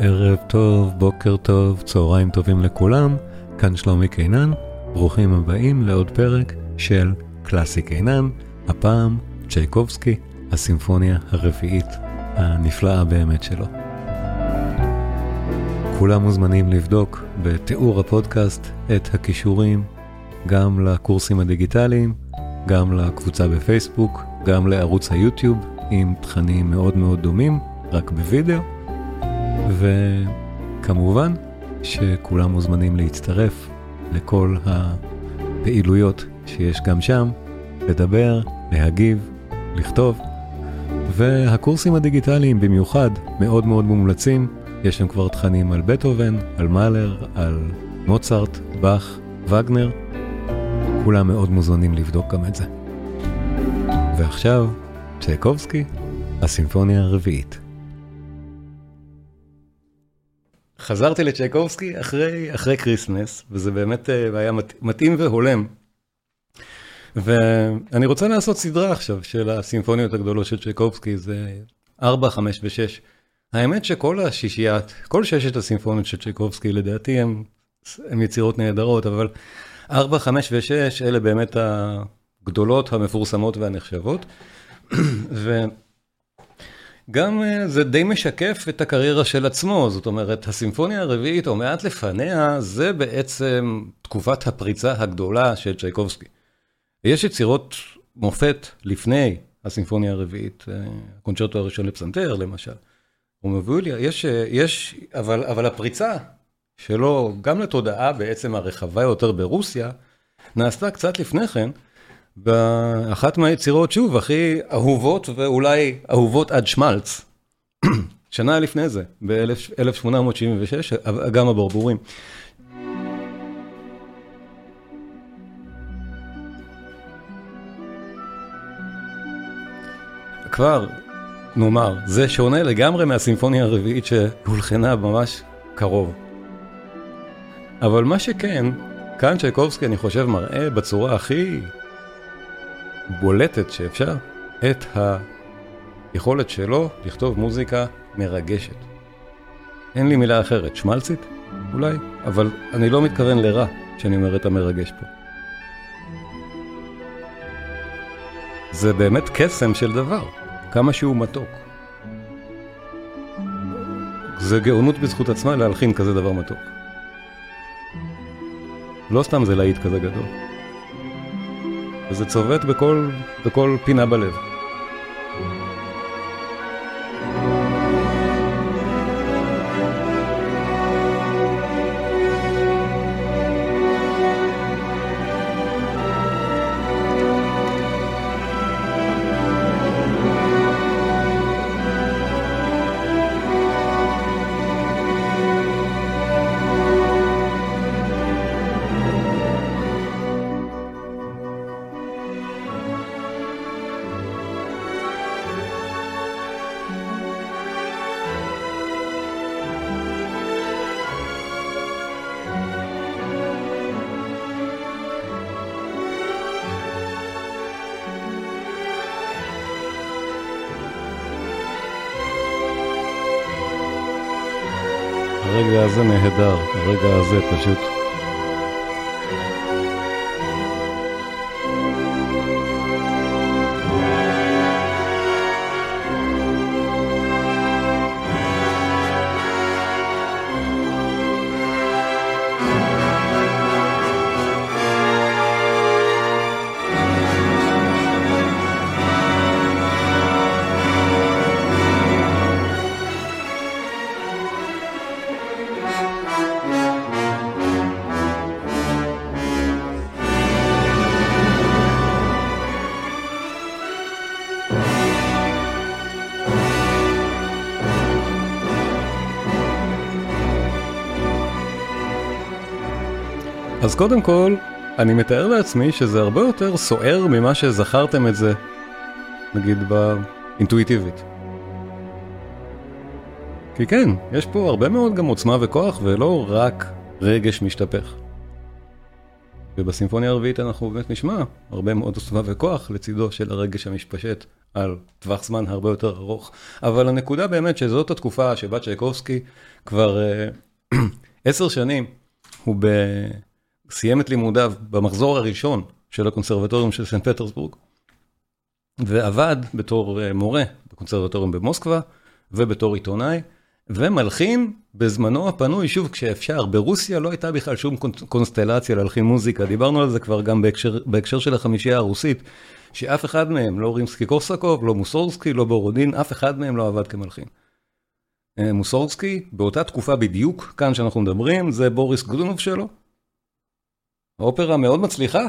ערב טוב, בוקר טוב, צהריים טובים לכולם, כאן שלומי קינן, ברוכים הבאים לעוד פרק של קלאסי קינן, הפעם צ'ייקובסקי, הסימפוניה הרביעית הנפלאה באמת שלו. כולם מוזמנים לבדוק בתיאור הפודקאסט את הכישורים גם לקורסים הדיגיטליים, גם לקבוצה בפייסבוק, גם לערוץ היוטיוב עם תכנים מאוד מאוד דומים, רק בווידאו. וכמובן שכולם מוזמנים להצטרף לכל הפעילויות שיש גם שם, לדבר, להגיב, לכתוב. והקורסים הדיגיטליים במיוחד מאוד מאוד מומלצים, יש שם כבר תכנים על בטהובן, על מאלר, על מוצרט, באך, וגנר. כולם מאוד מוזמנים לבדוק גם את זה. ועכשיו, צ'ייקובסקי, הסימפוניה הרביעית. חזרתי לצ'ייקובסקי אחרי, אחרי כריסמס, וזה באמת אה, היה מתאים והולם. ואני רוצה לעשות סדרה עכשיו של הסימפוניות הגדולות של צ'ייקובסקי, זה 4, 5 ו-6. האמת שכל השישיית, כל ששת הסימפוניות של צ'ייקובסקי לדעתי הם, הם יצירות נהדרות, אבל 4, 5 ו-6 אלה באמת הגדולות, המפורסמות והנחשבות. ו... גם אה, זה די משקף את הקריירה של עצמו, זאת אומרת, הסימפוניה הרביעית, או מעט לפניה, זה בעצם תקופת הפריצה הגדולה של צ'ייקובסקי. יש יצירות מופת לפני הסימפוניה הרביעית, אה, הקונצ'רטו הראשון לפסנתר, למשל, רומבוליה, יש, אה, יש, אבל, אבל הפריצה שלו, גם לתודעה בעצם הרחבה יותר ברוסיה, נעשתה קצת לפני כן. באחת מהיצירות, שוב, הכי אהובות ואולי אהובות עד שמלץ. שנה לפני זה, ב-1876, אגם הברבורים. כבר, נאמר, זה שונה לגמרי מהסימפוניה הרביעית שהולחנה ממש קרוב. אבל מה שכן, כאן צ'ייקובסקי, אני חושב, מראה בצורה הכי בולטת שאפשר את היכולת שלו לכתוב מוזיקה מרגשת. אין לי מילה אחרת, שמלצית? אולי, אבל אני לא מתכוון לרע כשאני אומר את המרגש פה. זה באמת קסם של דבר, כמה שהוא מתוק. זה גאונות בזכות עצמה להלחין כזה דבר מתוק. לא סתם זה להיט כזה גדול. וזה צובט בכל, בכל פינה בלב. הרגע הזה נהדר, הרגע הזה פשוט אז קודם כל, אני מתאר לעצמי שזה הרבה יותר סוער ממה שזכרתם את זה, נגיד באינטואיטיבית. כי כן, יש פה הרבה מאוד גם עוצמה וכוח, ולא רק רגש משתפך. ובסימפוניה הרביעית אנחנו באמת נשמע הרבה מאוד עוצמה וכוח לצידו של הרגש המשפשט על טווח זמן הרבה יותר ארוך. אבל הנקודה באמת שזאת התקופה שבה צ'ייקובסקי כבר עשר שנים, הוא ב... סיים את לימודיו במחזור הראשון של הקונסרבטוריום של סנט פטרסבורג, ועבד בתור מורה בקונסרבטוריום במוסקבה, ובתור עיתונאי, ומלחין בזמנו הפנוי, שוב, כשאפשר, ברוסיה לא הייתה בכלל שום קונסטלציה להלחין מוזיקה, דיברנו על זה כבר גם בהקשר, בהקשר של החמישייה הרוסית, שאף אחד מהם, לא רימסקי קורסקוב, לא מוסורסקי, לא בורודין, אף אחד מהם לא עבד כמלחין. אה, מוסורסקי, באותה תקופה בדיוק, כאן שאנחנו מדברים, זה בוריס גודונוב שלו. האופרה מאוד מצליחה,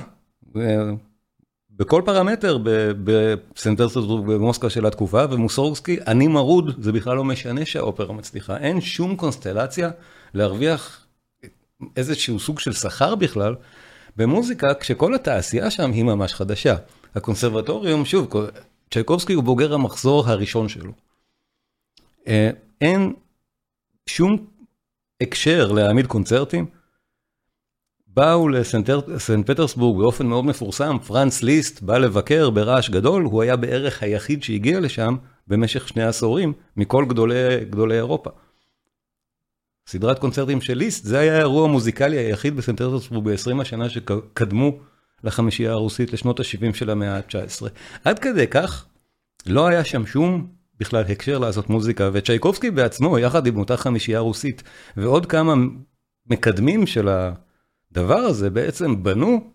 בכל פרמטר בסנט פטרסבורג של התקופה, ומוסורסקי, אני מרוד, זה בכלל לא משנה שהאופרה מצליחה. אין שום קונסטלציה להרוויח איזשהו סוג של שכר בכלל במוזיקה, כשכל התעשייה שם היא ממש חדשה. הקונסרבטוריום, שוב, צ'ייקובסקי הוא בוגר המחזור הראשון שלו. אה, אין שום הקשר להעמיד קונצרטים. באו לסנט פטרסבורג באופן מאוד מפורסם, פרנץ ליסט בא לבקר ברעש גדול, הוא היה בערך היחיד שהגיע לשם במשך שני עשורים מכל גדולי, גדולי אירופה. סדרת קונצרטים של ליסט, זה היה האירוע המוזיקלי היחיד בסנט פטרסבורג ב-20 השנה שקדמו לחמישייה הרוסית לשנות ה-70 של המאה ה-19. עד כדי כך, לא היה שם שום בכלל הקשר לעשות מוזיקה, וצ'ייקובסקי בעצמו, יחד עם אותה חמישייה רוסית, ועוד כמה מקדמים של הדבר הזה, בעצם בנו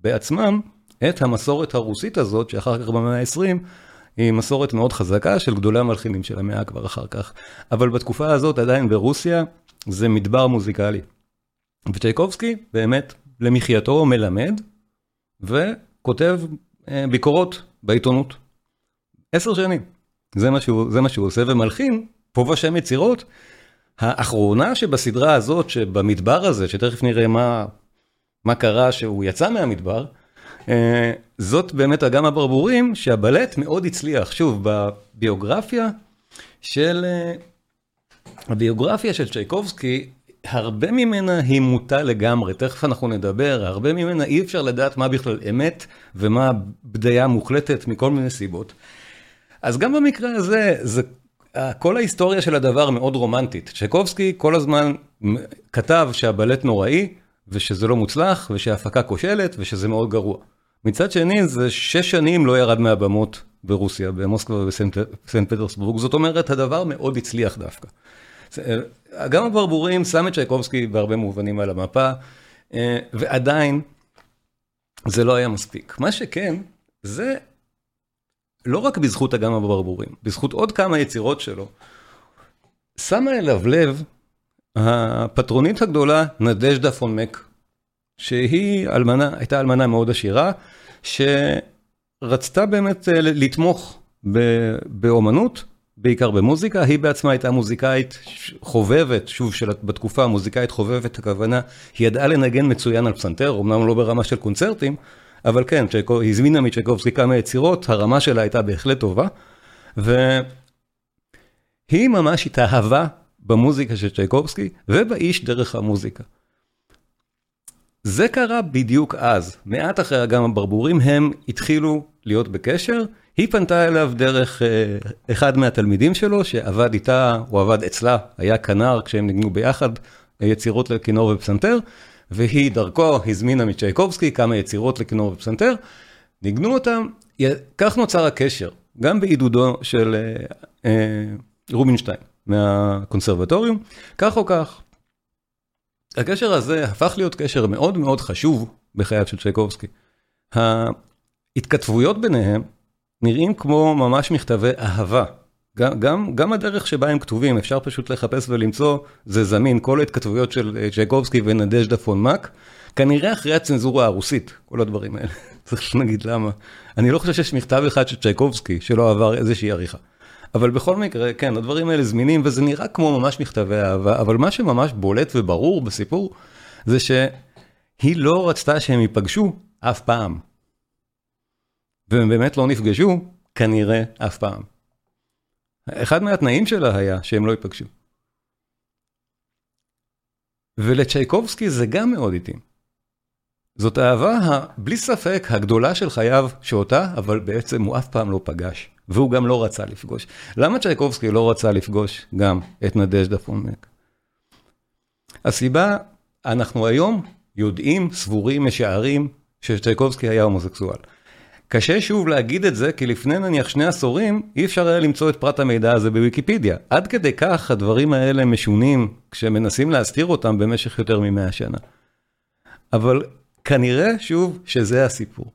בעצמם את המסורת הרוסית הזאת, שאחר כך במאה ה-20, היא מסורת מאוד חזקה של גדולי המלחינים של המאה כבר אחר כך. אבל בתקופה הזאת עדיין ברוסיה זה מדבר מוזיקלי. וצ'ייקובסקי באמת למחייתו מלמד וכותב אה, ביקורות בעיתונות. עשר שנים. זה מה שהוא, זה מה שהוא עושה ומלחין פה ושם יצירות. האחרונה שבסדרה הזאת, שבמדבר הזה, שתכף נראה מה, מה קרה שהוא יצא מהמדבר, אה, זאת באמת אגם הברבורים שהבלט מאוד הצליח. שוב, בביוגרפיה של, אה, הביוגרפיה של צ'ייקובסקי, הרבה ממנה היא מוטה לגמרי, תכף אנחנו נדבר, הרבה ממנה אי אפשר לדעת מה בכלל אמת ומה בדיה מוחלטת מכל מיני סיבות. אז גם במקרה הזה, זה, כל ההיסטוריה של הדבר מאוד רומנטית. צ'קובסקי כל הזמן כתב שהבלט נוראי, ושזה לא מוצלח, ושההפקה כושלת, ושזה מאוד גרוע. מצד שני, זה שש שנים לא ירד מהבמות ברוסיה, במוסקבה ובסנט פטרסבורג, זאת אומרת, הדבר מאוד הצליח דווקא. גם הברבורים שם את צ'ייקובסקי בהרבה מובנים על המפה, אה, ועדיין זה לא היה מספיק. מה שכן, זה לא רק בזכות אגם הברבורים, בזכות עוד כמה יצירות שלו, שמה אליו לב הפטרונית הגדולה נדז'דה פון מק, שהיא אלמנה, הייתה אלמנה מאוד עשירה, שרצתה באמת אה, לתמוך באומנות, בעיקר במוזיקה, היא בעצמה הייתה מוזיקאית חובבת, שוב, של, בתקופה מוזיקאית חובבת, הכוונה, היא ידעה לנגן מצוין על פסנתר, אמנם לא ברמה של קונצרטים, אבל כן, היא הזמינה מצ'ייקובסקי כמה יצירות, הרמה שלה הייתה בהחלט טובה, והיא ממש התאהבה במוזיקה של צ'ייקובסקי ובאיש דרך המוזיקה. זה קרה בדיוק אז, מעט אחרי אגם הברבורים הם התחילו להיות בקשר, היא פנתה אליו דרך אה, אחד מהתלמידים שלו שעבד איתה, הוא עבד אצלה, היה כנר כשהם ניגנו ביחד יצירות לכינור ופסנתר, והיא דרכו הזמינה מצ'ייקובסקי כמה יצירות לכינור ופסנתר, ניגנו אותם, כך נוצר הקשר, גם בעידודו של אה, אה, רובינשטיין מהקונסרבטוריום, כך או כך. הקשר הזה הפך להיות קשר מאוד מאוד חשוב בחייו של צ'ייקובסקי. ההתכתבויות ביניהם נראים כמו ממש מכתבי אהבה. גם, גם, גם הדרך שבה הם כתובים, אפשר פשוט לחפש ולמצוא, זה זמין, כל ההתכתבויות של אה, צ'ייקובסקי ונדז'דה פון מאק, כנראה אחרי הצנזורה הרוסית, כל הדברים האלה. צריך להגיד למה. אני לא חושב שיש מכתב אחד של צ'ייקובסקי שלא עבר איזושהי עריכה. אבל בכל מקרה, כן, הדברים האלה זמינים, וזה נראה כמו ממש מכתבי אהבה, אבל מה שממש בולט וברור בסיפור, זה שהיא לא רצתה שהם ייפגשו אף פעם. והם באמת לא נפגשו, כנראה אף פעם. אחד מהתנאים שלה היה שהם לא ייפגשו. ולצ'ייקובסקי זה גם מאוד התאים. זאת אהבה, בלי ספק, הגדולה של חייו, שאותה, אבל בעצם הוא אף פעם לא פגש, והוא גם לא רצה לפגוש. למה צ'ייקובסקי לא רצה לפגוש גם את נדז'דה פונמק? הסיבה, אנחנו היום יודעים, סבורים, משערים, שצ'ייקובסקי היה הומוסקסואל. קשה שוב להגיד את זה, כי לפני נניח שני עשורים, אי אפשר היה למצוא את פרט המידע הזה בוויקיפדיה. עד כדי כך הדברים האלה משונים, כשמנסים להסתיר אותם במשך יותר ממאה שנה. אבל כנראה, שוב, שזה הסיפור.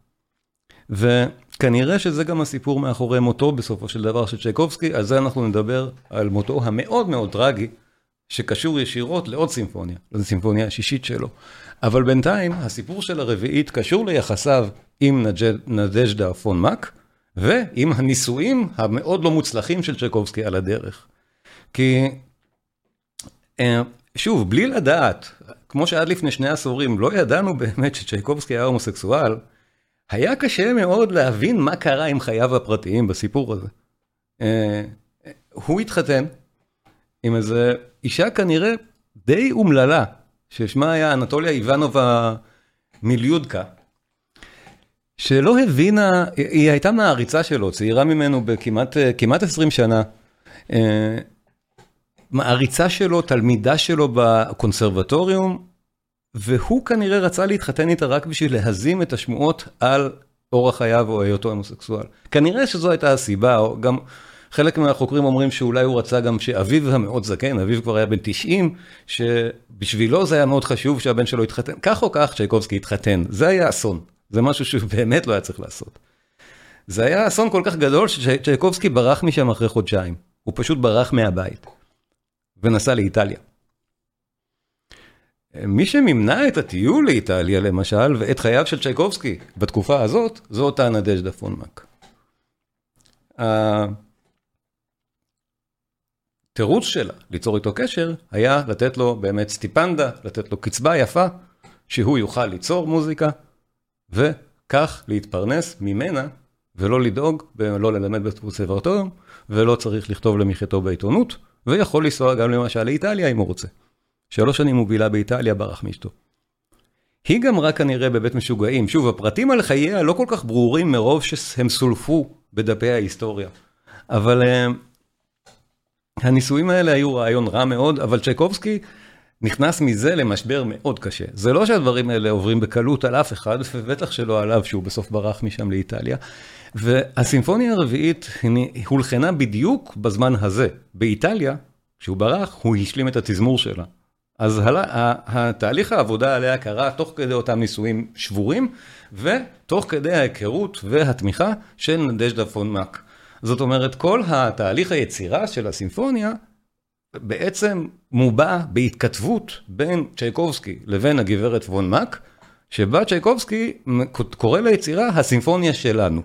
וכנראה שזה גם הסיפור מאחורי מותו בסופו של דבר של צ'ייקובסקי, על זה אנחנו נדבר, על מותו המאוד מאוד טרגי, שקשור ישירות לעוד סימפוניה, לסימפוניה השישית שלו. אבל בינתיים, הסיפור של הרביעית קשור ליחסיו עם נדז'דה פון מאק, ועם הניסויים המאוד לא מוצלחים של צ'קובסקי על הדרך. כי, אה, שוב, בלי לדעת, כמו שעד לפני שני עשורים לא ידענו באמת שצ'ייקובסקי היה הומוסקסואל, היה קשה מאוד להבין מה קרה עם חייו הפרטיים בסיפור הזה. אה, הוא התחתן עם איזה אישה כנראה די אומללה, ששמה היה אנטוליה איבנובה מיליודקה, שלא הבינה, היא הייתה מעריצה שלו, צעירה ממנו בכמעט 20 שנה. אה, מעריצה שלו, תלמידה שלו בקונסרבטוריום, והוא כנראה רצה להתחתן איתה רק בשביל להזים את השמועות על אורח חייו או היותו הומוסקסואל. כנראה שזו הייתה הסיבה, או גם חלק מהחוקרים אומרים שאולי הוא רצה גם שאביו המאוד זקן, אביו כבר היה בן 90, שבשבילו זה היה מאוד חשוב שהבן שלו יתחתן. כך או כך צ'ייקובסקי התחתן, זה היה אסון, זה משהו שהוא באמת לא היה צריך לעשות. זה היה אסון כל כך גדול שצ'ייקובסקי ברח משם אחרי חודשיים, הוא פשוט ברח מהבית, ונסע לאיטליה. מי שמימנה את הטיול לאיטליה למשל, ואת חייו של צ'ייקובסקי בתקופה הזאת, זו אותה נדז'דה פונמק. התירוץ שלה ליצור איתו קשר היה לתת לו באמת סטיפנדה, לתת לו קצבה יפה, שהוא יוכל ליצור מוזיקה, וכך להתפרנס ממנה, ולא לדאוג, ולא ללמד בקונסרבטוריום, ולא צריך לכתוב למחייתו בעיתונות, ויכול לנסוע גם למשל לאיטליה אם הוא רוצה. שלוש שנים הוא בילה באיטליה, ברח מאשתו. היא גמרה כנראה בבית משוגעים. שוב, הפרטים על חייה לא כל כך ברורים מרוב שהם סולפו בדפי ההיסטוריה. אבל אה, הניסויים האלה היו רעיון רע מאוד, אבל צ'ייקובסקי נכנס מזה למשבר מאוד קשה. זה לא שהדברים האלה עוברים בקלות על אף אחד, ובטח שלא עליו שהוא בסוף ברח משם לאיטליה. והסימפוניה הרביעית הולחנה בדיוק בזמן הזה. באיטליה, כשהוא ברח, הוא השלים את התזמור שלה. אז התהליך העבודה עליה קרה תוך כדי אותם ניסויים שבורים, ותוך כדי ההיכרות והתמיכה של נדז'דה פון מאק. זאת אומרת, כל התהליך היצירה של הסימפוניה בעצם מובע בהתכתבות בין צ'ייקובסקי לבין הגברת וון מאק, שבה צ'ייקובסקי קורא ליצירה הסימפוניה שלנו,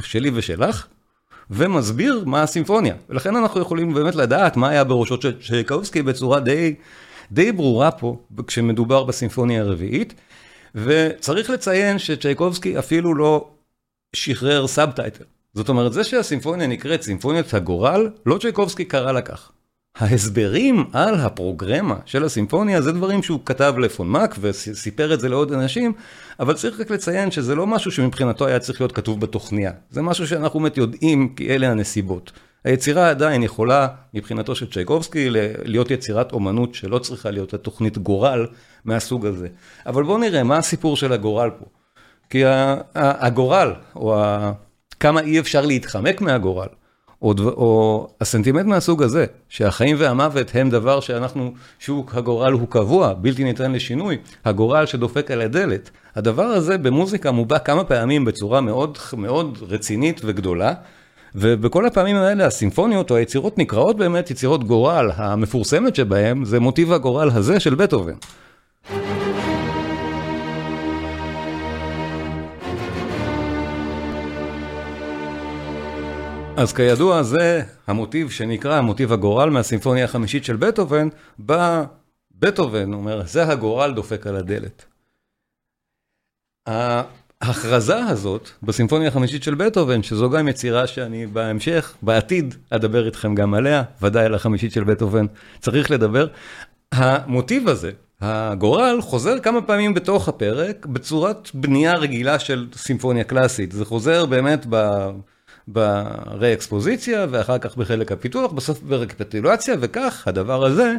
שלי ושלך, ומסביר מה הסימפוניה. ולכן אנחנו יכולים באמת לדעת מה היה בראשו של צ'ייקובסקי בצורה די, די ברורה פה, כשמדובר בסימפוניה הרביעית. וצריך לציין שצ'ייקובסקי אפילו לא שחרר subtitle. זאת אומרת, זה שהסימפוניה נקראת סימפוניית הגורל, לא צ'ייקובסקי קרא לה כך. ההסברים על הפרוגרמה של הסימפוניה זה דברים שהוא כתב לפון מק וסיפר את זה לעוד אנשים, אבל צריך רק לציין שזה לא משהו שמבחינתו היה צריך להיות כתוב בתוכניה. זה משהו שאנחנו באמת יודעים כי אלה הנסיבות. היצירה עדיין יכולה, מבחינתו של צ'ייקובסקי, להיות יצירת אומנות שלא צריכה להיות התוכנית גורל מהסוג הזה. אבל בואו נראה מה הסיפור של הגורל פה. כי הגורל, או כמה אי אפשר להתחמק מהגורל, או, או הסנטימנט מהסוג הזה, שהחיים והמוות הם דבר שאנחנו, שהוא הגורל הוא קבוע, בלתי ניתן לשינוי, הגורל שדופק על הדלת. הדבר הזה במוזיקה מובע כמה פעמים בצורה מאוד מאוד רצינית וגדולה. ובכל הפעמים האלה הסימפוניות או היצירות נקראות באמת יצירות גורל, המפורסמת שבהם זה מוטיב הגורל הזה של בטהובן. אז כידוע זה המוטיב שנקרא מוטיב הגורל מהסימפוניה החמישית של בטהובן, בא בטהובן, אומר, זה הגורל דופק על הדלת. ההכרזה הזאת בסימפוניה החמישית של בטהובן, שזו גם יצירה שאני בהמשך, בעתיד, אדבר איתכם גם עליה, ודאי על החמישית של בטהובן, צריך לדבר. המוטיב הזה, הגורל חוזר כמה פעמים בתוך הפרק בצורת בנייה רגילה של סימפוניה קלאסית. זה חוזר באמת ברה-אקספוזיציה ואחר כך בחלק הפיתוח, בסוף ברקפטולציה, וכך הדבר הזה.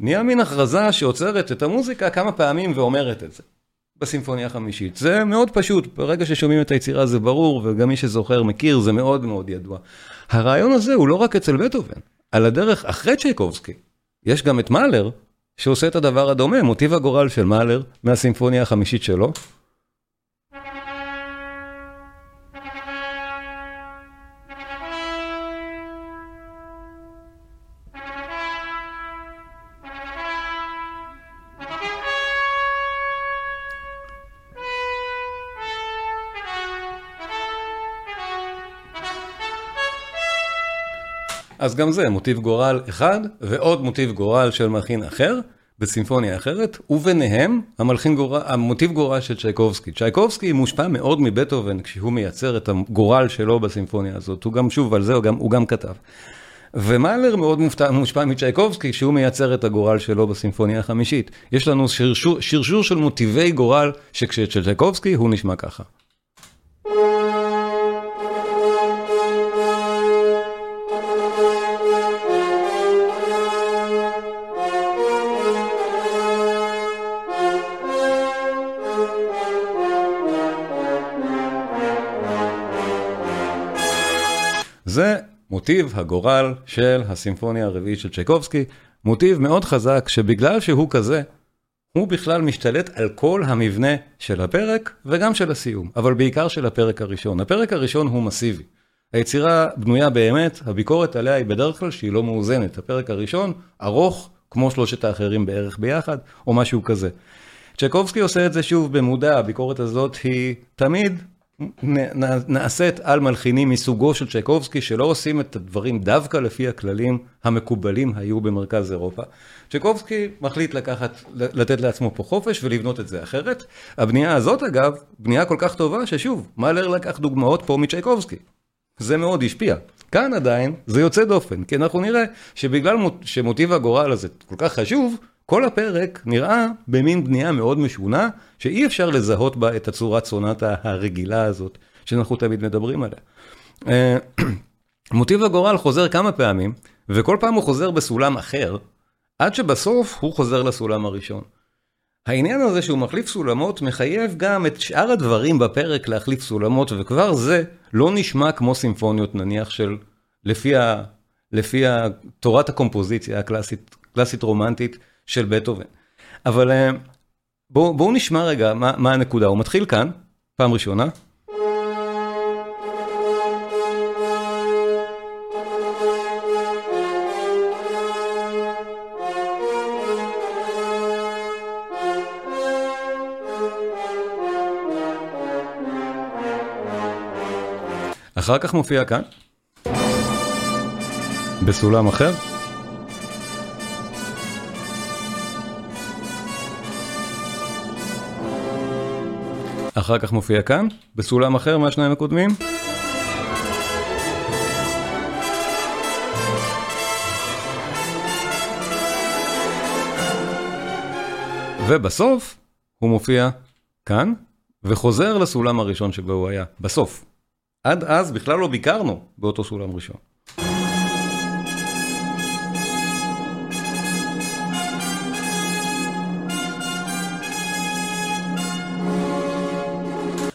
נהיה מין הכרזה שעוצרת את המוזיקה כמה פעמים ואומרת את זה. בסימפוניה החמישית. זה מאוד פשוט, ברגע ששומעים את היצירה זה ברור, וגם מי שזוכר מכיר, זה מאוד מאוד ידוע. הרעיון הזה הוא לא רק אצל בטהובן, על הדרך אחרי צ'ייקובסקי, יש גם את מאלר, שעושה את הדבר הדומה, מוטיב הגורל של מאלר מהסימפוניה החמישית שלו. אז גם זה מוטיב גורל אחד ועוד מוטיב גורל של מלחין אחר בסימפוניה אחרת, וביניהם המלחין גורל, המוטיב גורל של צ'ייקובסקי. צ'ייקובסקי מושפע מאוד מבטהובן כשהוא מייצר את הגורל שלו בסימפוניה הזאת, הוא גם, שוב, על זה הוא גם, הוא גם כתב. ומאלר מאוד מופתע, מושפע מצ'ייקובסקי כשהוא מייצר את הגורל שלו בסימפוניה החמישית. יש לנו שרשור, שרשור של מוטיבי גורל שכשצ'ייקובסקי הוא נשמע ככה. זה מוטיב הגורל של הסימפוניה הרביעית של צ'ייקובסקי, מוטיב מאוד חזק שבגלל שהוא כזה, הוא בכלל משתלט על כל המבנה של הפרק וגם של הסיום, אבל בעיקר של הפרק הראשון. הפרק הראשון הוא מסיבי. היצירה בנויה באמת, הביקורת עליה היא בדרך כלל שהיא לא מאוזנת. הפרק הראשון ארוך, כמו שלושת האחרים בערך ביחד, או משהו כזה. צ'ייקובסקי עושה את זה שוב במודע, הביקורת הזאת היא תמיד נעשית על מלחינים מסוגו של צ'ייקובסקי, שלא עושים את הדברים דווקא לפי הכללים המקובלים היו במרכז אירופה. צ'ייקובסקי מחליט לקחת, לתת לעצמו פה חופש ולבנות את זה אחרת. הבנייה הזאת אגב, בנייה כל כך טובה ששוב, מאלר לקח דוגמאות פה מצ'ייקובסקי. זה מאוד השפיע. כאן עדיין זה יוצא דופן, כי אנחנו נראה שבגלל שמוטיב הגורל הזה כל כך חשוב, כל הפרק נראה במין בנייה מאוד משונה, שאי אפשר לזהות בה את הצורת סונטה הרגילה הזאת, שאנחנו תמיד מדברים עליה. אה, מוטיב הגורל חוזר כמה פעמים, וכל פעם הוא חוזר בסולם אחר, עד שבסוף הוא חוזר לסולם הראשון. העניין הזה שהוא מחליף סולמות מחייב גם את שאר הדברים בפרק להחליף סולמות, וכבר זה לא נשמע כמו סימפוניות נניח של, לפי, ה, לפי ה, תורת הקומפוזיציה הקלאסית, קלאסית רומנטית, של בטהובן. אבל אה, בואו בוא נשמע רגע מה, מה הנקודה, הוא מתחיל כאן, פעם ראשונה. אחר כך מופיע כאן, בסולם אחר. אחר כך מופיע כאן, בסולם אחר מהשניים הקודמים. ובסוף הוא מופיע כאן, וחוזר לסולם הראשון שבו הוא היה, בסוף. עד אז בכלל לא ביקרנו באותו סולם ראשון.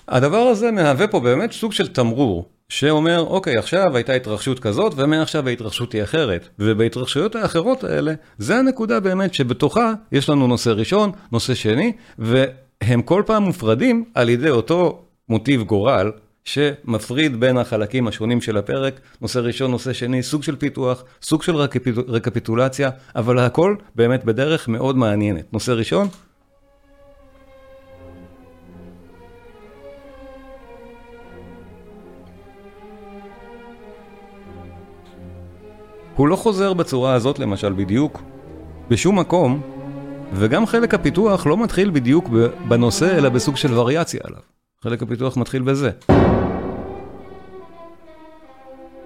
הדבר הזה מהווה פה באמת סוג של תמרור, שאומר, אוקיי, עכשיו הייתה התרחשות כזאת, ומעכשיו ההתרחשות היא אחרת. ובהתרחשויות האחרות האלה, זה הנקודה באמת שבתוכה יש לנו נושא ראשון, נושא שני, והם כל פעם מופרדים על ידי אותו מוטיב גורל, שמפריד בין החלקים השונים של הפרק, נושא ראשון, נושא שני, סוג של פיתוח, סוג של רקפיטולציה, אבל הכל באמת בדרך מאוד מעניינת. נושא ראשון, הוא לא חוזר בצורה הזאת למשל בדיוק בשום מקום, וגם חלק הפיתוח לא מתחיל בדיוק בנושא, אלא בסוג של וריאציה עליו. חלק הפיתוח מתחיל בזה.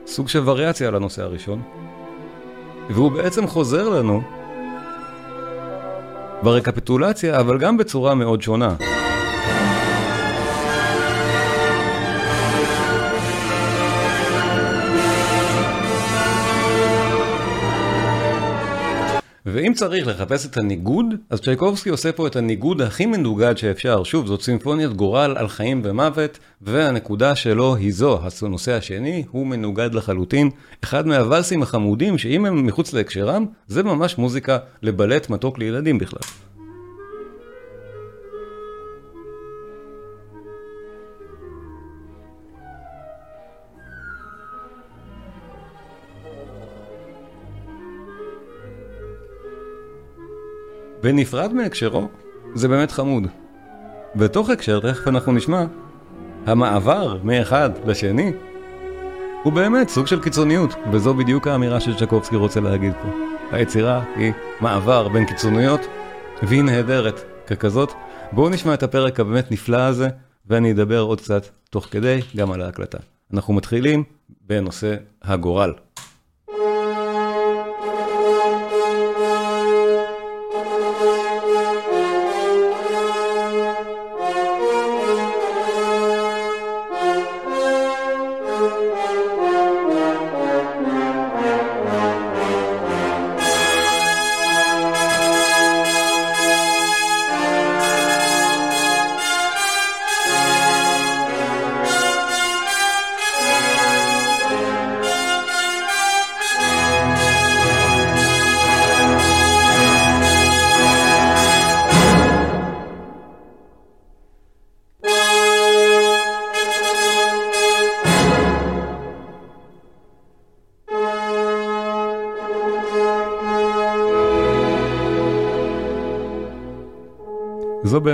סוג של וריאציה על הנושא הראשון, והוא בעצם חוזר לנו ברקפיטולציה, אבל גם בצורה מאוד שונה. ואם צריך לחפש את הניגוד, אז צ'ייקובסקי עושה פה את הניגוד הכי מנוגד שאפשר. שוב, זאת סימפוניית גורל על חיים ומוות, והנקודה שלו היא זו, הנושא השני הוא מנוגד לחלוטין. אחד מהוואלסים החמודים, שאם הם מחוץ להקשרם, זה ממש מוזיקה לבלט מתוק לילדים בכלל. ונפרד מהקשרו, זה באמת חמוד. בתוך הקשר, תכף אנחנו נשמע, המעבר מאחד לשני הוא באמת סוג של קיצוניות, וזו בדיוק האמירה שצ'קובסקי רוצה להגיד פה. היצירה היא מעבר בין קיצוניות, והיא נהדרת ככזאת. בואו נשמע את הפרק הבאמת נפלא הזה, ואני אדבר עוד קצת תוך כדי גם על ההקלטה. אנחנו מתחילים בנושא הגורל.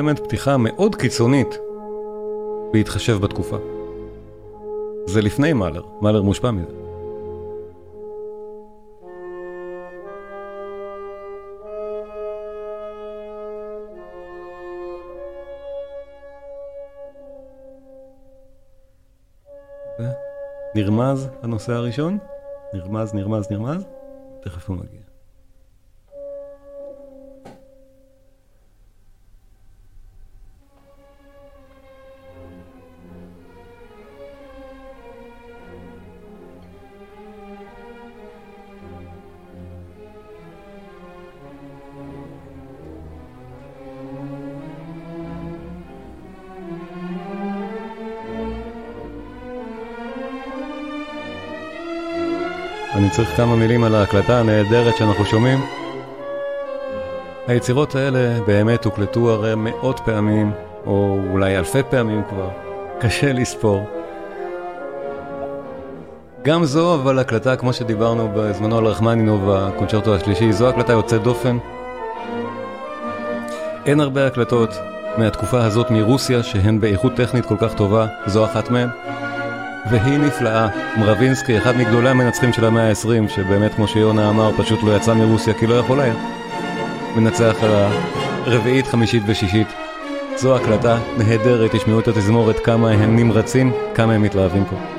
באמת פתיחה מאוד קיצונית בהתחשב בתקופה. זה לפני מאלר, מאלר מושפע מזה. נרמז הנושא הראשון, נרמז, נרמז, נרמז, תכף הוא מגיע. אני צריך כמה מילים על ההקלטה הנהדרת שאנחנו שומעים. היצירות האלה באמת הוקלטו הרי מאות פעמים, או אולי אלפי פעמים כבר. קשה לספור. גם זו, אבל הקלטה, כמו שדיברנו בזמנו על רחמנינוב בקונצ'רטו השלישי, זו הקלטה יוצאת דופן. אין הרבה הקלטות מהתקופה הזאת מרוסיה שהן באיכות טכנית כל כך טובה, זו אחת מהן. והיא נפלאה. מרווינסקי, אחד מגדולי המנצחים של המאה ה-20, שבאמת, כמו שיונה אמר, פשוט לא יצא מרוסיה כי לא יכול היה. מנצח על הרביעית, חמישית ושישית. זו הקלטה נהדרת, תשמעו את התזמורת, כמה הם נמרצים, כמה הם מתלהבים פה.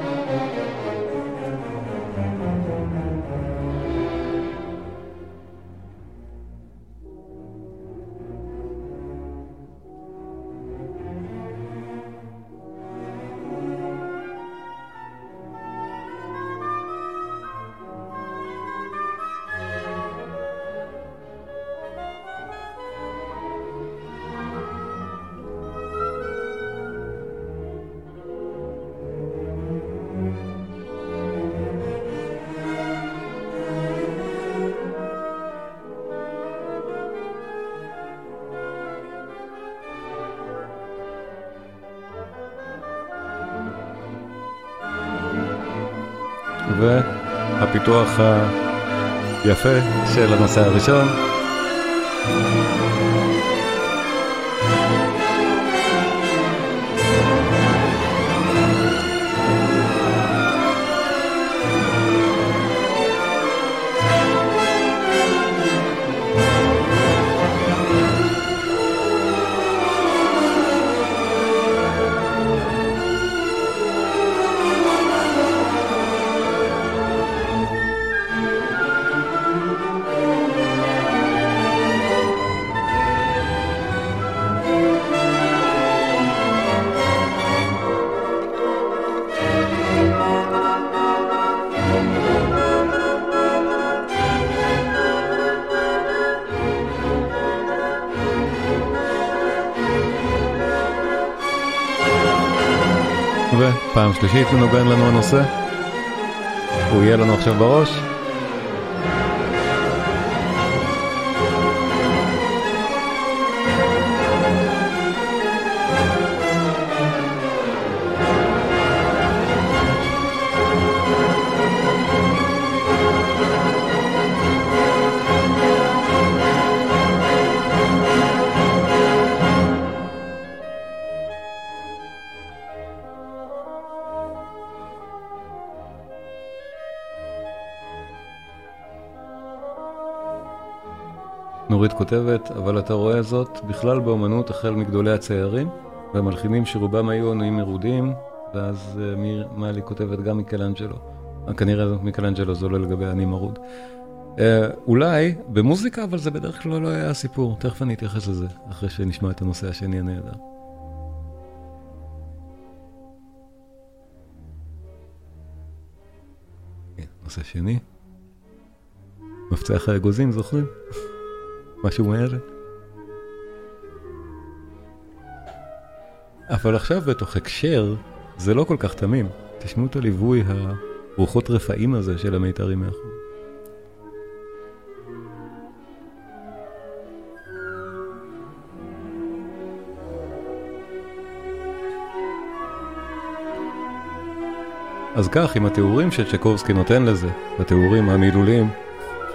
היפה של הנושא הראשון. שלישית מנוגן לנו הנושא. הוא יהיה לנו עכשיו בראש. נורית כותבת, אבל אתה רואה זאת בכלל באומנות החל מגדולי הציירים והמלחינים שרובם היו ענויים מרודים, ואז uh, מאלי כותבת גם מיקלנג'לו. כנראה מיקלנג'לו זה לא לגבי עני מרוד. Uh, אולי במוזיקה, אבל זה בדרך כלל לא היה הסיפור. תכף אני אתייחס לזה, אחרי שנשמע את הנושא השני הנהדר. כן, נושא שני. מפצח האגוזים, זוכרים? משהו מאלה. אבל עכשיו בתוך הקשר, זה לא כל כך תמים. תשמעו את הליווי הרוחות רפאים הזה של המיתרים מאחור. אז כך, עם התיאורים שצ'קובסקי נותן לזה, התיאורים המילוליים,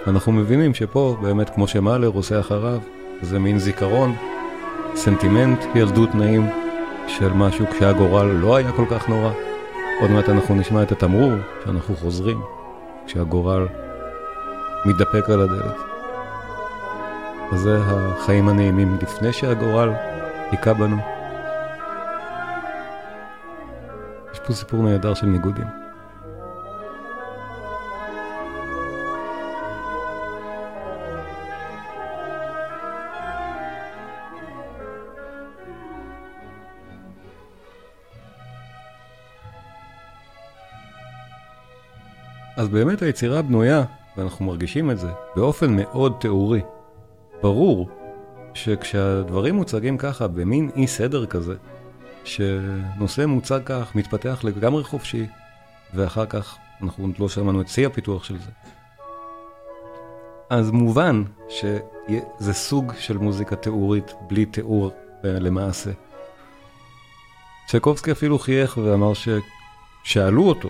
אנחנו מבינים שפה, באמת כמו שמאלר עושה אחריו, זה מין זיכרון, סנטימנט ילדות נעים של משהו כשהגורל לא היה כל כך נורא. עוד מעט אנחנו נשמע את התמרור שאנחנו חוזרים כשהגורל מתדפק על הדלת. אז זה החיים הנעימים לפני שהגורל היכה בנו. יש פה סיפור נהדר של ניגודים. אז באמת היצירה בנויה, ואנחנו מרגישים את זה, באופן מאוד תיאורי. ברור שכשהדברים מוצגים ככה, במין אי סדר כזה, שנושא מוצג כך, מתפתח לגמרי חופשי, ואחר כך אנחנו לא שמענו את שיא הפיתוח של זה. אז מובן שזה סוג של מוזיקה תיאורית בלי תיאור למעשה. צ'קובסקי אפילו חייך ואמר ששאלו אותו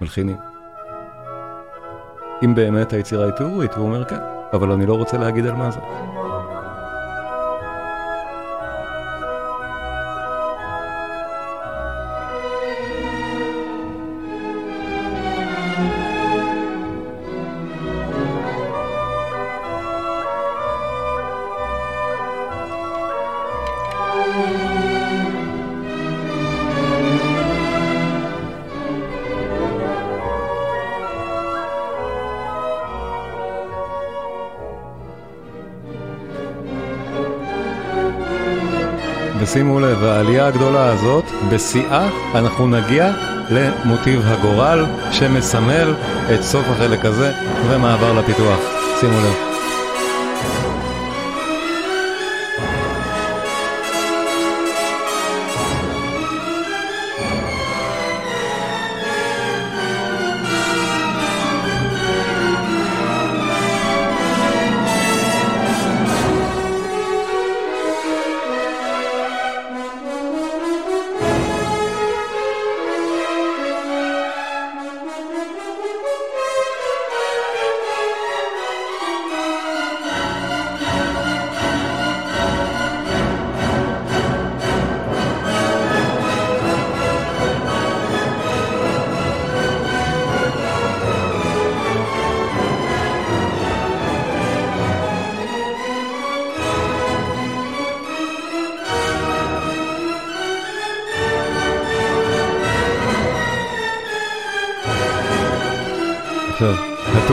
מלחינים. אם באמת היצירה היא תיאורית, הוא אומר כן, אבל אני לא רוצה להגיד על מה זה. העלייה הגדולה הזאת, בשיאה אנחנו נגיע למוטיב הגורל שמסמל את סוף החלק הזה ומעבר לפיתוח. שימו לב.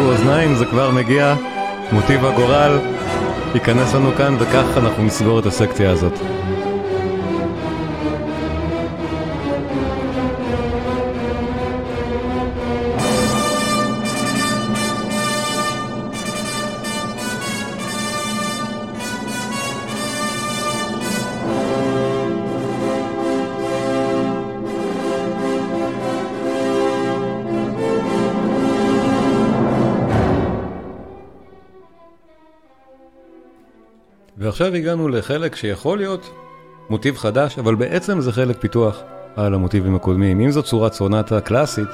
אוזניים זה כבר מגיע, מוטיב הגורל ייכנס לנו כאן וכך אנחנו נסגור את הסקציה הזאת. ועכשיו הגענו לחלק שיכול להיות מוטיב חדש, אבל בעצם זה חלק פיתוח על המוטיבים הקודמים. אם זו צורת סונטה קלאסית,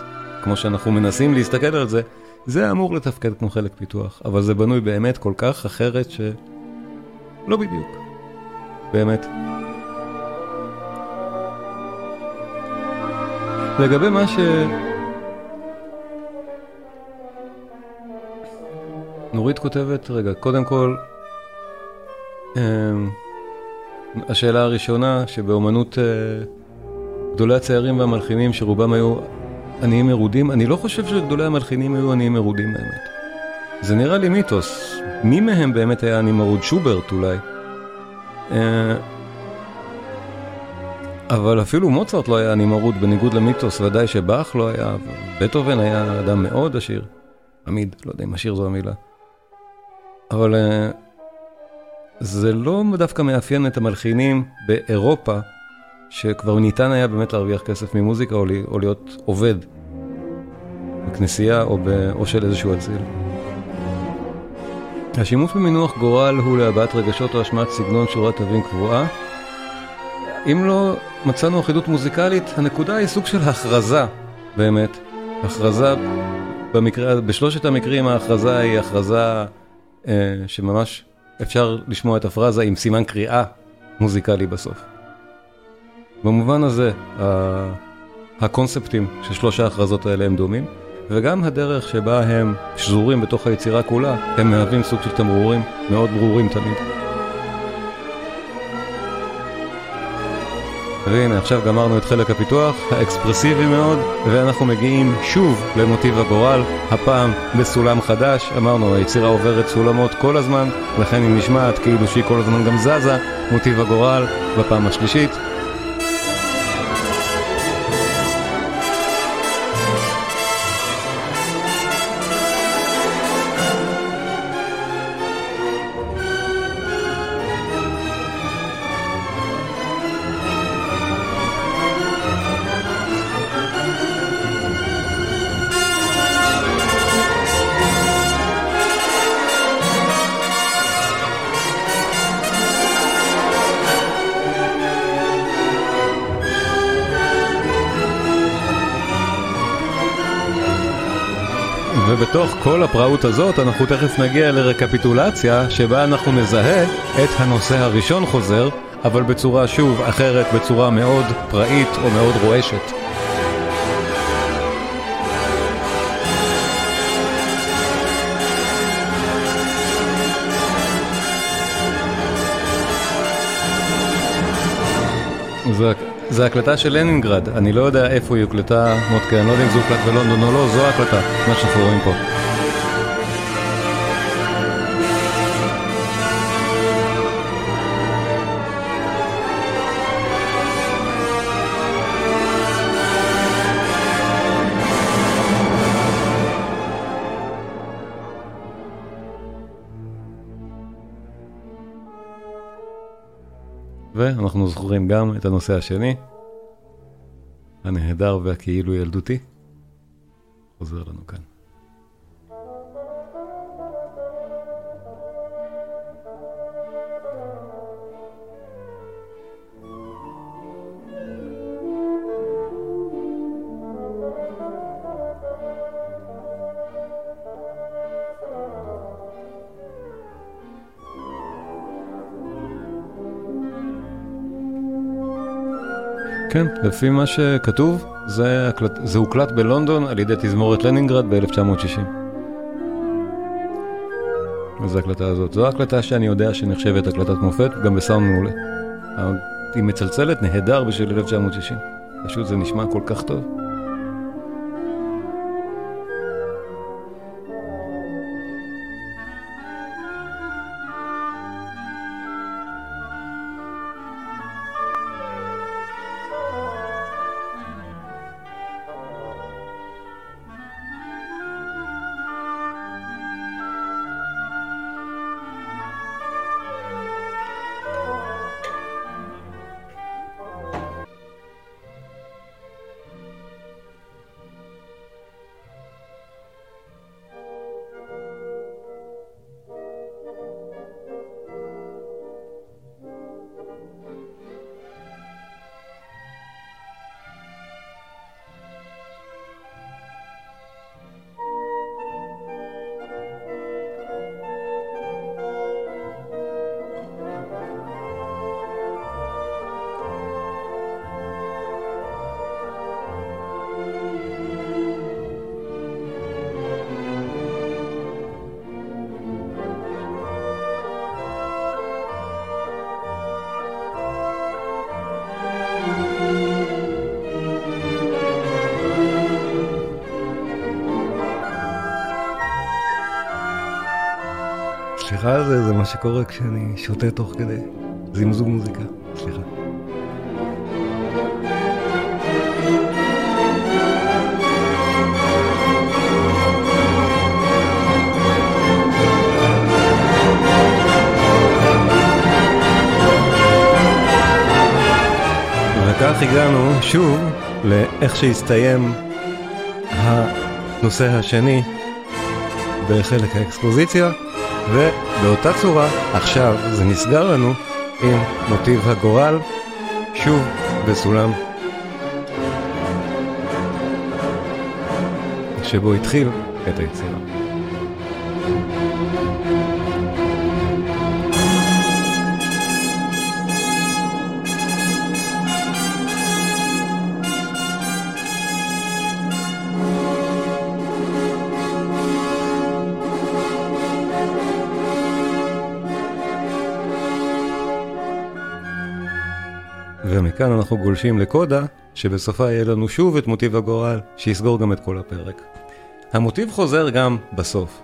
כמו שאנחנו מנסים להסתכל על זה, זה אמור לתפקד כמו חלק פיתוח, אבל זה בנוי באמת כל כך אחרת ש... לא בדיוק. באמת. לגבי מה ש... נורית כותבת, רגע, קודם כל, השאלה הראשונה, שבאומנות אה, גדולי הציירים והמלחינים, שרובם היו עניים מרודים, אני לא חושב שגדולי המלחינים היו עניים מרודים באמת. זה נראה לי מיתוס. מי מהם באמת היה עני מרוד? שוברט אולי. אה, אבל אפילו מוצרט לא היה עני מרוד בניגוד למיתוס, ודאי שבאך לא היה, בטהובן היה אדם מאוד עשיר. עמיד, לא יודע אם עשיר זו המילה. אבל אה, זה לא דווקא מאפיין את המלחינים באירופה, שכבר ניתן היה באמת להרוויח כסף ממוזיקה או, או להיות עובד בכנסייה או, ב, או של איזשהו אציל. השימוש במינוח גורל הוא להבעת רגשות או השמעת סגנון שורת תווים קבועה. אם לא מצאנו אחידות מוזיקלית, הנקודה היא סוג של הכרזה, באמת. הכרזה, במקרה, בשלושת המקרים ההכרזה היא הכרזה אה, שממש אפשר לשמוע את הפרזה עם סימן קריאה מוזיקלי בסוף. במובן הזה, הקונספטים של שלוש ההכרזות האלה הם דומים, וגם הדרך שבה הם שזורים בתוך היצירה כולה, הם מהווים סוג של תמרורים מאוד ברורים תמיד. והנה, עכשיו גמרנו את חלק הפיתוח, האקספרסיבי מאוד, ואנחנו מגיעים שוב למוטיב הגורל, הפעם בסולם חדש, אמרנו, היצירה עוברת סולמות כל הזמן, לכן היא נשמעת כאילו שהיא כל הזמן גם זזה, מוטיב הגורל בפעם השלישית. ובתוך כל הפראות הזאת אנחנו תכף נגיע לרקפיטולציה שבה אנחנו נזהה את הנושא הראשון חוזר, אבל בצורה שוב אחרת, בצורה מאוד פראית או מאוד רועשת. זה זה הקלטה של לנינגרד, אני לא יודע איפה היא הוקלטה, מודקה, אני לא יודע אם זה הוקלט בלונדון או לא, זו ההקלטה, מה שאנחנו רואים פה. ואנחנו זוכרים גם את הנושא השני, הנהדר והכאילו ילדותי, חוזר לנו כאן. כן, לפי מה שכתוב, זה, הקלט, זה הוקלט בלונדון על ידי תזמורת לנינגרד ב-1960. וזו ההקלטה הזאת. זו ההקלטה שאני יודע שנחשבת הקלטת מופת, גם בסאונד מעולה. היא מצלצלת נהדר בשביל 1960. פשוט זה נשמע כל כך טוב. סליחה על זה, זה מה שקורה כשאני שותה תוך כדי זמזום מוזיקה. סליחה. וכך הגענו שוב לאיך שהסתיים הנושא השני בחלק האקספוזיציה, ובאותה צורה עכשיו זה נסגר לנו עם מוטיב הגורל, שוב בסולם שבו התחיל את היצירה. ומכאן אנחנו גולשים לקודה, שבסופה יהיה לנו שוב את מוטיב הגורל, שיסגור גם את כל הפרק. המוטיב חוזר גם בסוף,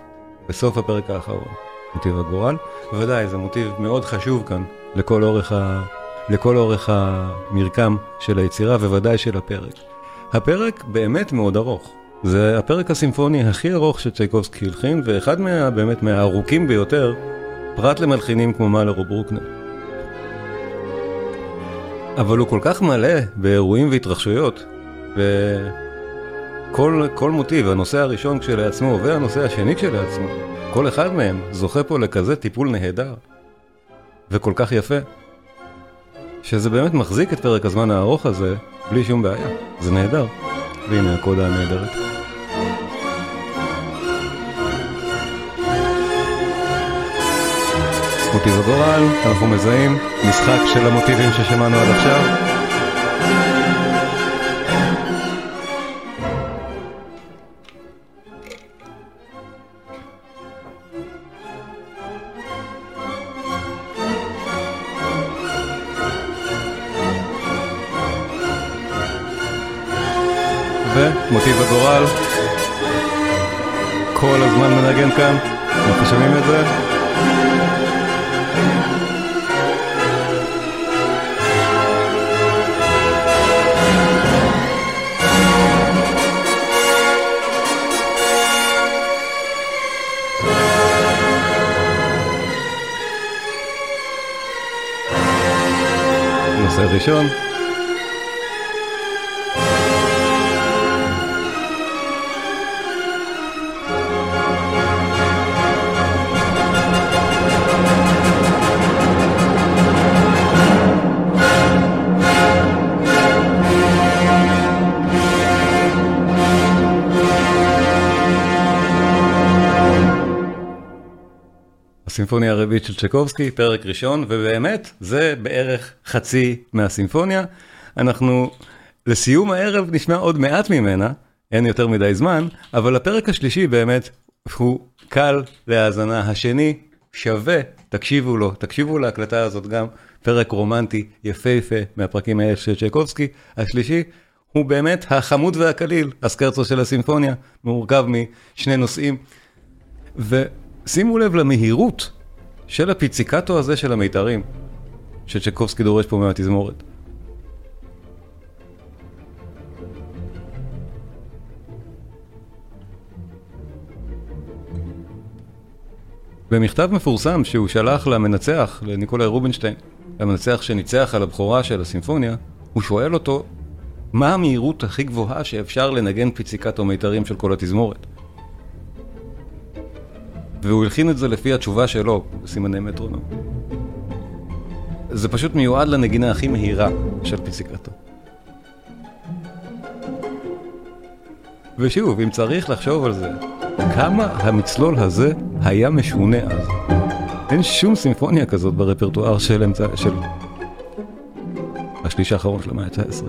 בסוף הפרק האחרון, מוטיב הגורל. בוודאי, זה מוטיב מאוד חשוב כאן לכל אורך, ה... לכל אורך המרקם של היצירה, וודאי של הפרק. הפרק באמת מאוד ארוך. זה הפרק הסימפוני הכי ארוך שצ'ייקובסקי הלחין, ואחד מה, באמת מהארוכים ביותר, פרט למלחינים כמו מאלר או ברוקנר. אבל הוא כל כך מלא באירועים והתרחשויות, וכל מוטיב, הנושא הראשון כשלעצמו והנושא השני כשלעצמו, כל אחד מהם זוכה פה לכזה טיפול נהדר, וכל כך יפה, שזה באמת מחזיק את פרק הזמן הארוך הזה בלי שום בעיה, זה נהדר. והנה הקודה הנהדרת. מוטיב הגורל, אנחנו מזהים משחק של המוטיבים ששמענו עד עכשיו. ומוטיב הגורל כל הזמן מנגן כאן, אנחנו שומעים את זה? נושא הסימפוניה הרביעית של צ'קובסקי, פרק ראשון, ובאמת, זה בערך חצי מהסימפוניה. אנחנו לסיום הערב נשמע עוד מעט ממנה, אין יותר מדי זמן, אבל הפרק השלישי באמת הוא קל להאזנה. השני שווה, תקשיבו לו, תקשיבו להקלטה הזאת גם, פרק רומנטי יפהפה מהפרקים האלה של צ'קובסקי. השלישי הוא באמת החמוד והקליל, הסקרצו של הסימפוניה, מורכב משני נושאים. ושימו לב למהירות של הפיציקטו הזה של המיתרים, שצ'קובסקי דורש פה מהתזמורת. במכתב מפורסם שהוא שלח למנצח, לניקולאי רובינשטיין, המנצח שניצח על הבכורה של הסימפוניה, הוא שואל אותו, מה המהירות הכי גבוהה שאפשר לנגן פיציקטו מיתרים של כל התזמורת? והוא הלחין את זה לפי התשובה שלו, בסימני מטרונום. זה פשוט מיועד לנגינה הכי מהירה של פיציקטו. ושוב, אם צריך לחשוב על זה, כמה המצלול הזה היה משונה אז. אין שום סימפוניה כזאת ברפרטואר של אמצע... של... השליש האחרון של המאה ה-19.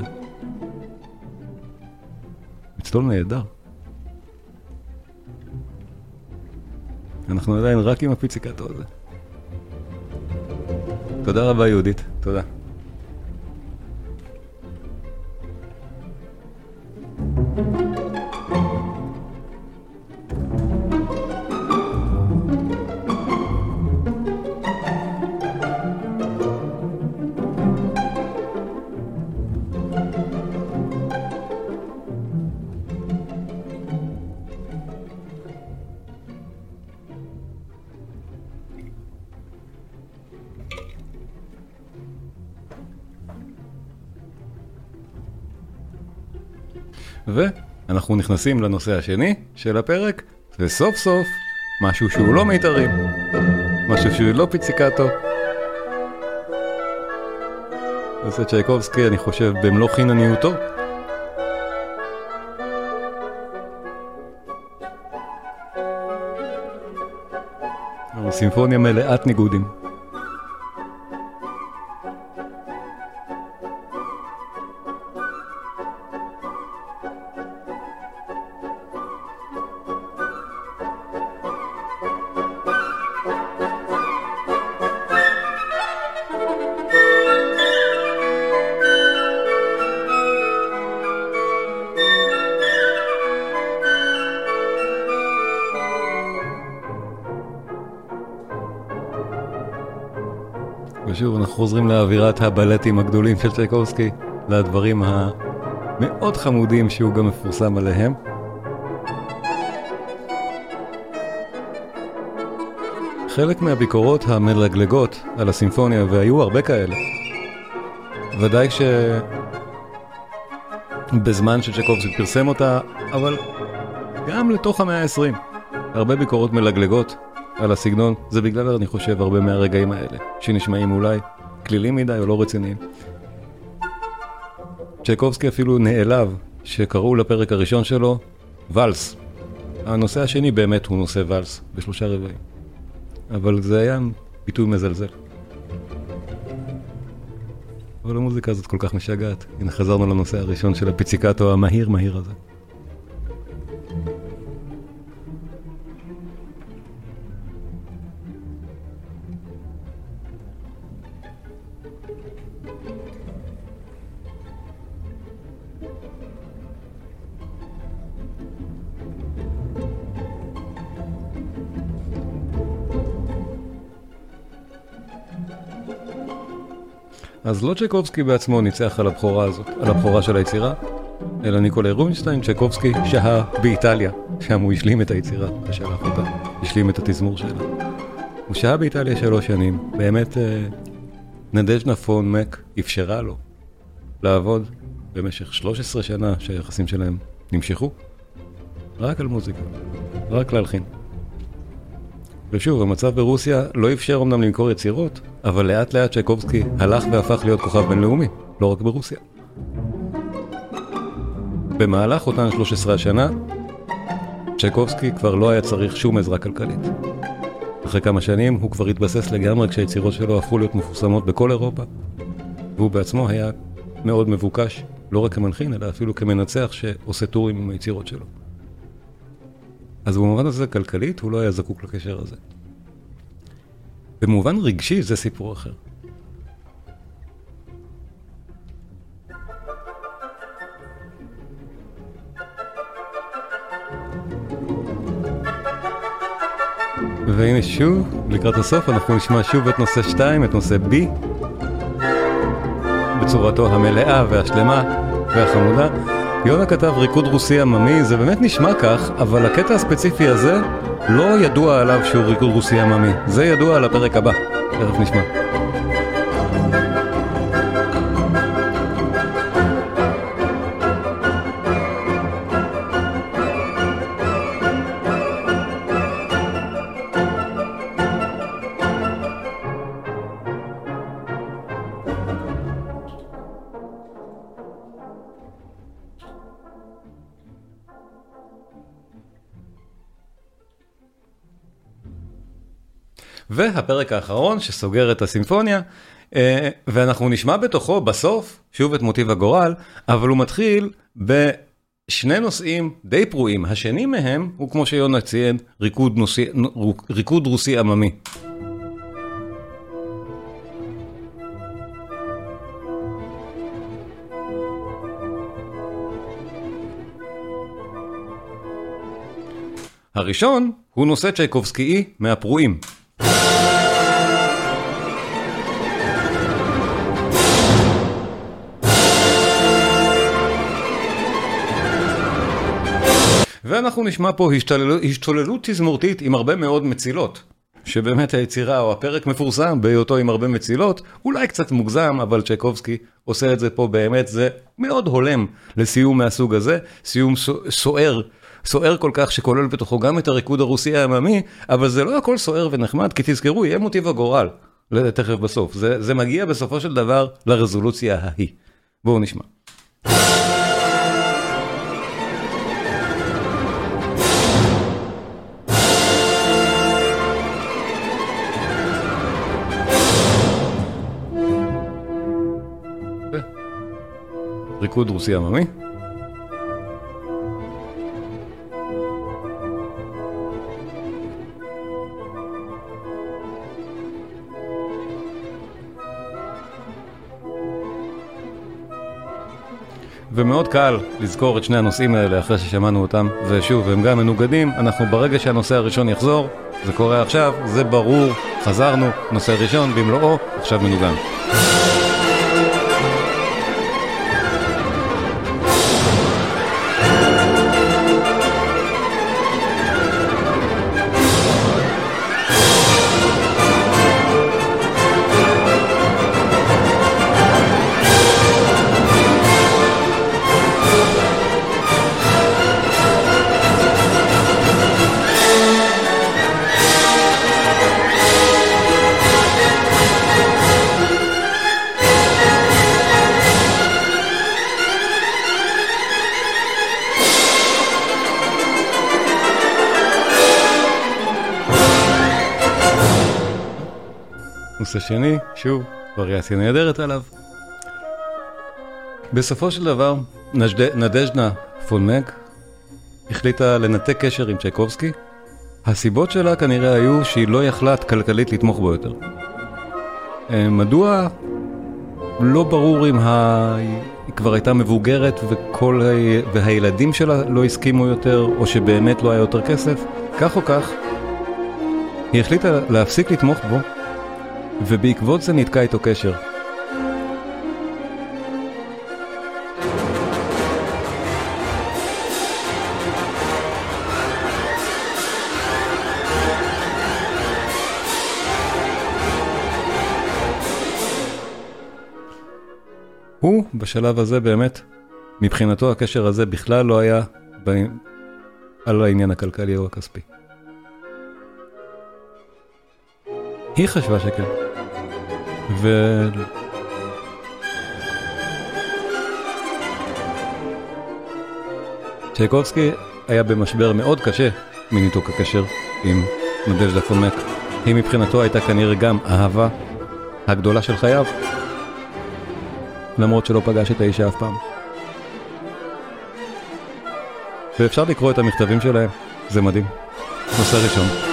מצלול נהדר. אנחנו עדיין רק עם הפיציקטו הזה. תודה רבה יהודית, תודה. ואנחנו נכנסים לנושא השני של הפרק, וסוף סוף משהו שהוא לא מיתרים, משהו שהוא לא פיציקטו. זה צ'ייקובסקי, אני חושב, במלוא חינניותו. סימפוניה מלאת ניגודים. לאווירת הבלטים הגדולים של צ'ייקובסקי, לדברים המאוד חמודים שהוא גם מפורסם עליהם. חלק מהביקורות המלגלגות על הסימפוניה, והיו הרבה כאלה, ודאי שבזמן שצ'ייקובסקי פרסם אותה, אבל גם לתוך המאה ה-20, הרבה ביקורות מלגלגות על הסגנון, זה בגלל, אני חושב, הרבה מהרגעים האלה, שנשמעים אולי כלילים מדי או לא רציניים. צ'ייקובסקי אפילו נעלב שקראו לפרק הראשון שלו ואלס. הנושא השני באמת הוא נושא ואלס, בשלושה רבעים. אבל זה היה ביטוי מזלזל. אבל המוזיקה הזאת כל כך משגעת. הנה חזרנו לנושא הראשון של הפיציקטו המהיר מהיר הזה. אז לא צ'ייקובסקי בעצמו ניצח על הבכורה הזאת, על הבכורה של היצירה, אלא ניקולאי רובינשטיין, צ'ייקובסקי שהה באיטליה, שם הוא השלים את היצירה ושלח אותה, השלים את התזמור שלה. הוא שהה באיטליה שלוש שנים, באמת אה, נדז'נה פון מק אפשרה לו לעבוד במשך 13 שנה שהיחסים שלהם נמשכו, רק על מוזיקה, רק להלחין. ושוב, המצב ברוסיה לא אפשר אמנם למכור יצירות, אבל לאט לאט צ'ייקובסקי הלך והפך להיות כוכב בינלאומי, לא רק ברוסיה. במהלך אותן 13 השנה, צ'ייקובסקי כבר לא היה צריך שום עזרה כלכלית. אחרי כמה שנים הוא כבר התבסס לגמרי כשהיצירות שלו הפכו להיות מפורסמות בכל אירופה, והוא בעצמו היה מאוד מבוקש, לא רק כמנחין, אלא אפילו כמנצח שעושה טורים עם היצירות שלו. אז במובן הזה כלכלית הוא לא היה זקוק לקשר הזה. במובן רגשי זה סיפור אחר. והנה שוב, לקראת הסוף אנחנו נשמע שוב את נושא 2, את נושא B, בצורתו המלאה והשלמה והחמודה. יונה כתב ריקוד רוסי עממי, זה באמת נשמע כך, אבל הקטע הספציפי הזה לא ידוע עליו שהוא ריקוד רוסי עממי. זה ידוע על הפרק הבא, תכף נשמע. והפרק האחרון שסוגר את הסימפוניה, אה, ואנחנו נשמע בתוכו בסוף שוב את מוטיב הגורל, אבל הוא מתחיל בשני נושאים די פרועים. השני מהם הוא כמו שיונה ציין, ריקוד, נוסי, ריקוד רוסי עממי. הראשון הוא נושא צ'ייקובסקי מהפרועים. ואנחנו נשמע פה השתוללות תזמורתית עם הרבה מאוד מצילות, שבאמת היצירה או הפרק מפורסם בהיותו עם הרבה מצילות, אולי קצת מוגזם, אבל צ'ייקובסקי עושה את זה פה באמת, זה מאוד הולם לסיום מהסוג הזה, סיום סוער. סוער כל כך שכולל בתוכו גם את הריקוד הרוסי העממי, אבל זה לא הכל סוער ונחמד, כי תזכרו, יהיה מוטיב הגורל, תכף בסוף. זה, זה מגיע בסופו של דבר לרזולוציה ההיא. בואו נשמע. ריקוד רוסי עממי. ומאוד קל לזכור את שני הנושאים האלה אחרי ששמענו אותם, ושוב, הם גם מנוגדים, אנחנו ברגע שהנושא הראשון יחזור, זה קורה עכשיו, זה ברור, חזרנו, נושא ראשון במלואו, עכשיו מנוגן. נושא שני, שוב, וריאציה נהדרת עליו. בסופו של דבר, נג'ד... נדז'נה פולמק החליטה לנתק קשר עם צ'ייקובסקי. הסיבות שלה כנראה היו שהיא לא יכלה כלכלית לתמוך בו יותר. אה, מדוע? לא ברור אם ה... היא כבר הייתה מבוגרת וכל ה... והילדים שלה לא הסכימו יותר, או שבאמת לא היה יותר כסף. כך או כך, היא החליטה להפסיק לתמוך בו ובעקבות זה נתקע איתו קשר. הוא בשלב הזה באמת, מבחינתו הקשר הזה בכלל לא היה ב... על העניין הכלכלי או הכספי. היא חשבה שכן. ו... צ'ייקובסקי היה במשבר מאוד קשה מניתוק הקשר עם נדז'דה פולמק. היא מבחינתו הייתה כנראה גם האהבה הגדולה של חייו, למרות שלא פגש את האישה אף פעם. ואפשר לקרוא את המכתבים שלהם, זה מדהים. נושא ראשון.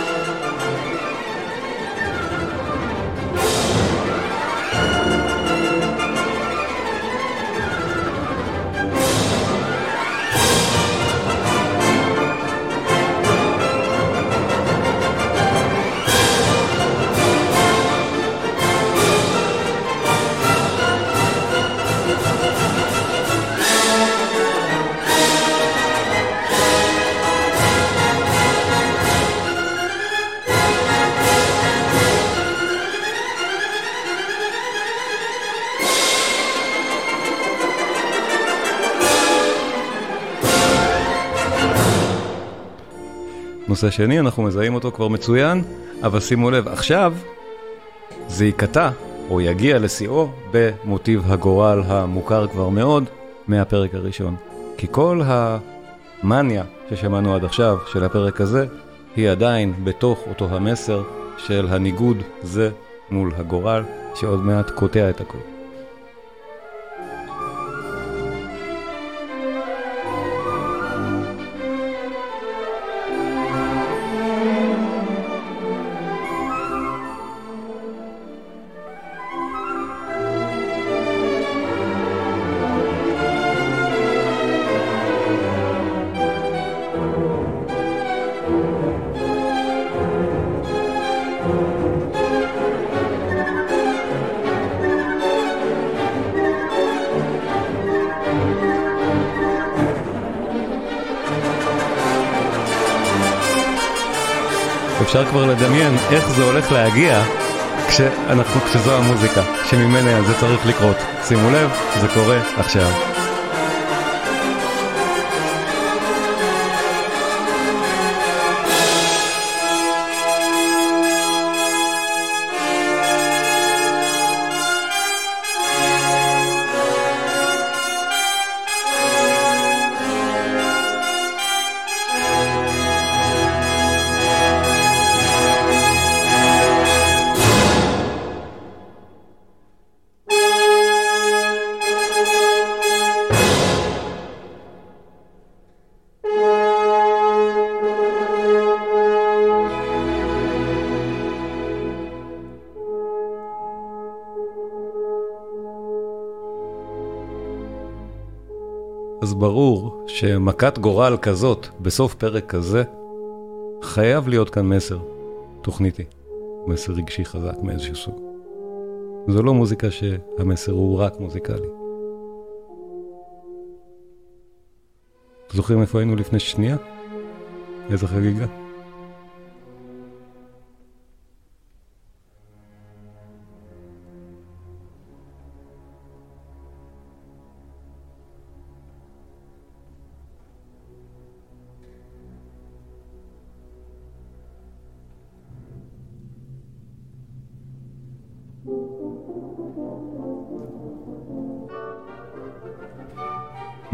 נושא שני, אנחנו מזהים אותו כבר מצוין, אבל שימו לב, עכשיו זה ייקטע או יגיע לשיאו במוטיב הגורל המוכר כבר מאוד מהפרק הראשון. כי כל המאניה ששמענו עד עכשיו של הפרק הזה, היא עדיין בתוך אותו המסר של הניגוד זה מול הגורל, שעוד מעט קוטע את הכל. כבר לדמיין איך זה הולך להגיע כשאנחנו, כשזו המוזיקה, שממנה זה צריך לקרות. שימו לב, זה קורה עכשיו. שמכת גורל כזאת בסוף פרק כזה, חייב להיות כאן מסר תוכניתי, מסר רגשי חזק מאיזשהו סוג. זו לא מוזיקה שהמסר הוא רק מוזיקלי. זוכרים איפה היינו לפני שנייה? איזה חגיגה?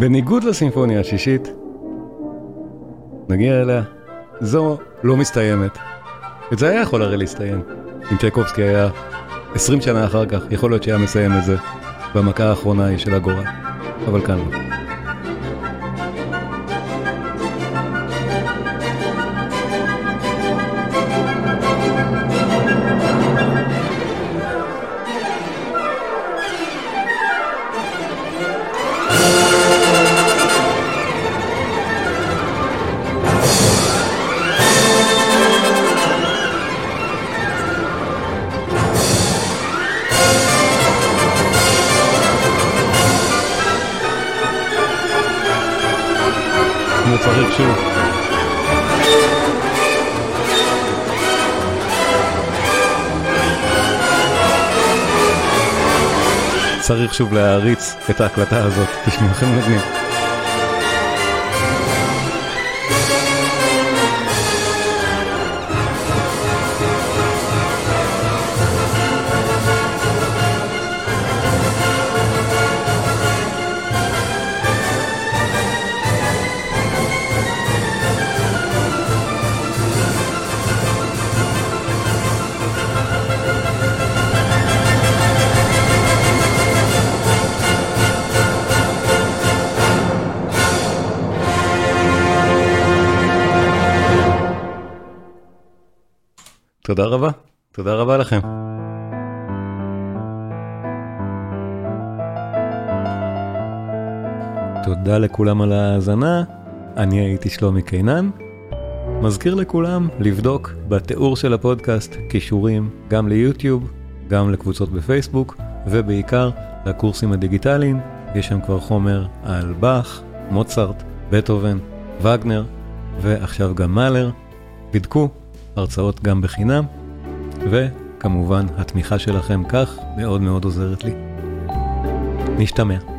בניגוד לסימפוניה השישית, נגיע אליה, זו לא מסתיימת. את זה היה יכול הרי להסתיים. אם צ'ייקובסקי היה 20 שנה אחר כך, יכול להיות שהיה מסיים את זה במכה האחרונה היא של הגורל. אבל כאן לא. שוב להעריץ את ההקלטה הזאת, תשמעו לכם מגניב. תודה רבה, תודה רבה לכם. תודה לכולם על ההאזנה, אני הייתי שלומי קינן. מזכיר לכולם לבדוק בתיאור של הפודקאסט קישורים גם ליוטיוב, גם לקבוצות בפייסבוק, ובעיקר לקורסים הדיגיטליים, יש שם כבר חומר על באך, מוצרט, בטהובן, וגנר, ועכשיו גם מאלר. בדקו, הרצאות גם בחינם, וכמובן התמיכה שלכם כך מאוד מאוד עוזרת לי. נשתמע.